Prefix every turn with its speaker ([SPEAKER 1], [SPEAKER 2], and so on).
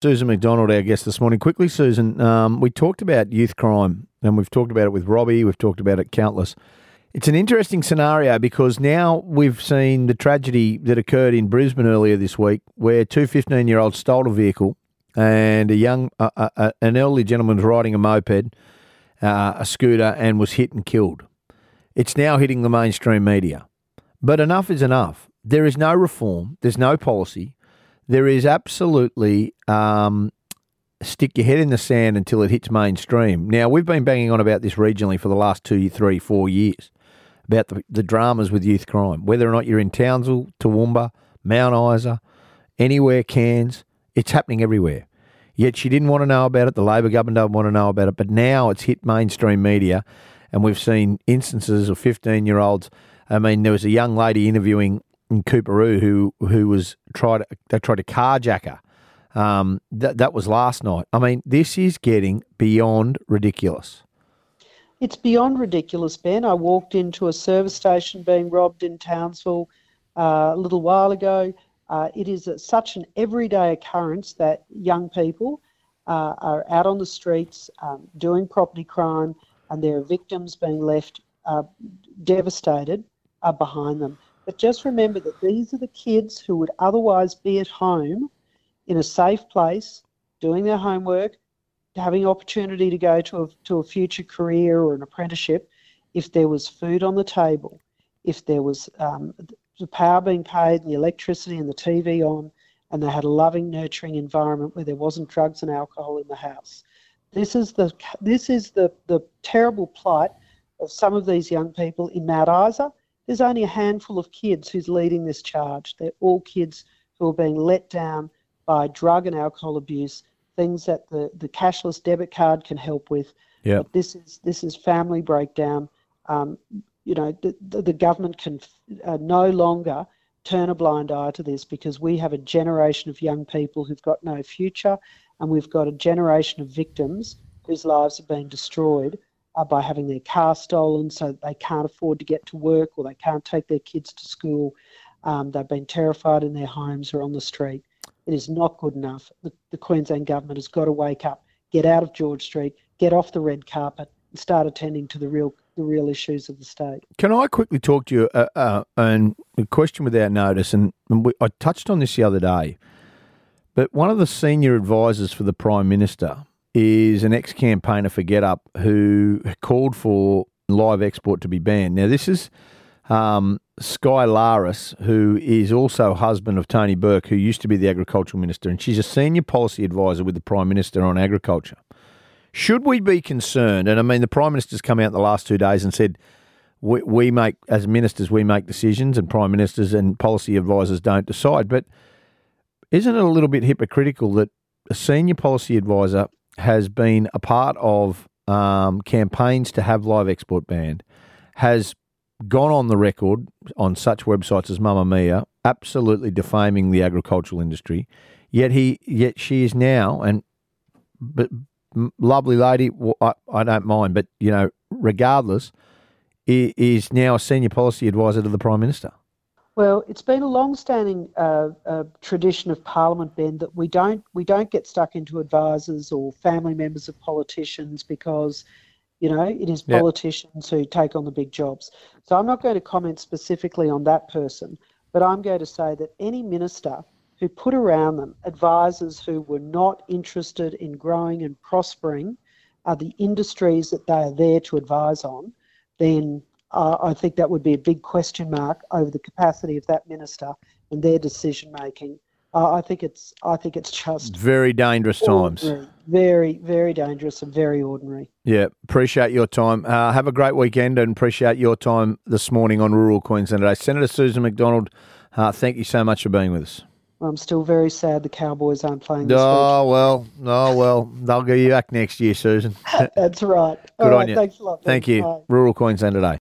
[SPEAKER 1] Susan McDonald, our guest this morning. Quickly, Susan, um, we talked about youth crime and we've talked about it with Robbie, we've talked about it countless. It's an interesting scenario because now we've seen the tragedy that occurred in Brisbane earlier this week where two 15 year olds stole a vehicle and a young, uh, uh, uh, an elderly gentleman was riding a moped, uh, a scooter, and was hit and killed. It's now hitting the mainstream media. But enough is enough. There is no reform, there's no policy there is absolutely um, stick your head in the sand until it hits mainstream. Now, we've been banging on about this regionally for the last two, three, four years about the, the dramas with youth crime. Whether or not you're in Townsville, Toowoomba, Mount Isa, anywhere, Cairns, it's happening everywhere. Yet she didn't want to know about it. The Labor government don't want to know about it. But now it's hit mainstream media, and we've seen instances of 15 year olds. I mean, there was a young lady interviewing in Coorparoo who who was tried they tried to carjack her. Um, that that was last night. I mean, this is getting beyond ridiculous.
[SPEAKER 2] It's beyond ridiculous, Ben. I walked into a service station being robbed in Townsville uh, a little while ago. Uh, it is a, such an everyday occurrence that young people uh, are out on the streets um, doing property crime, and their victims being left uh, devastated uh, behind them. But just remember that these are the kids who would otherwise be at home in a safe place, doing their homework, having opportunity to go to a, to a future career or an apprenticeship if there was food on the table, if there was um, the power being paid, and the electricity and the TV on, and they had a loving, nurturing environment where there wasn't drugs and alcohol in the house. This is the this is the, the terrible plight of some of these young people in Mount Isa there's only a handful of kids who's leading this charge. They're all kids who are being let down by drug and alcohol abuse, things that the, the cashless debit card can help with.
[SPEAKER 1] Yeah.
[SPEAKER 2] This is this is family breakdown. Um, you know, the, the, the government can uh, no longer turn a blind eye to this because we have a generation of young people who've got no future, and we've got a generation of victims whose lives have been destroyed uh, by having their car stolen so they can't afford to get to work or they can't take their kids to school. Um, they've been terrified in their homes or on the street. It is not good enough. The, the Queensland government has got to wake up, get out of George Street, get off the red carpet, and start attending to the real the real issues of the state.
[SPEAKER 1] Can I quickly talk to you uh, uh, and a question without notice? And, and we, I touched on this the other day, but one of the senior advisors for the Prime Minister is an ex campaigner for GetUp who called for live export to be banned. Now, this is um, Skye Laris, who is also husband of Tony Burke, who used to be the agricultural minister, and she's a senior policy advisor with the Prime Minister on agriculture. Should we be concerned? And I mean, the Prime Minister's come out in the last two days and said, we, we make, as ministers, we make decisions, and Prime Ministers and policy advisors don't decide. But isn't it a little bit hypocritical that a senior policy advisor has been a part of um, campaigns to have live export banned, has gone on the record on such websites as Mamamia, absolutely defaming the agricultural industry. Yet he, yet she is now, and but lovely lady, well, I, I don't mind, but you know, regardless, is now a senior policy advisor to the prime minister.
[SPEAKER 2] Well, it's been a long-standing uh, uh, tradition of Parliament, Ben, that we don't we don't get stuck into advisors or family members of politicians because, you know, it is politicians yep. who take on the big jobs. So I'm not going to comment specifically on that person, but I'm going to say that any minister who put around them advisors who were not interested in growing and prospering are the industries that they are there to advise on, then uh, I think that would be a big question mark over the capacity of that minister and their decision making. Uh, I think it's I think it's just
[SPEAKER 1] very dangerous times.
[SPEAKER 2] Very very dangerous and very ordinary.
[SPEAKER 1] Yeah, appreciate your time. Uh, have a great weekend and appreciate your time this morning on Rural Queensland today. Senator Susan McDonald, uh, thank you so much for being with us.
[SPEAKER 2] I'm still very sad the Cowboys aren't playing this
[SPEAKER 1] Oh, week. well, oh, well, they'll get you back next year, Susan.
[SPEAKER 2] That's right.
[SPEAKER 1] Good
[SPEAKER 2] All
[SPEAKER 1] on
[SPEAKER 2] right,
[SPEAKER 1] you.
[SPEAKER 2] Thanks a lot.
[SPEAKER 1] Thank you.
[SPEAKER 2] Bye.
[SPEAKER 1] Rural Queensland today.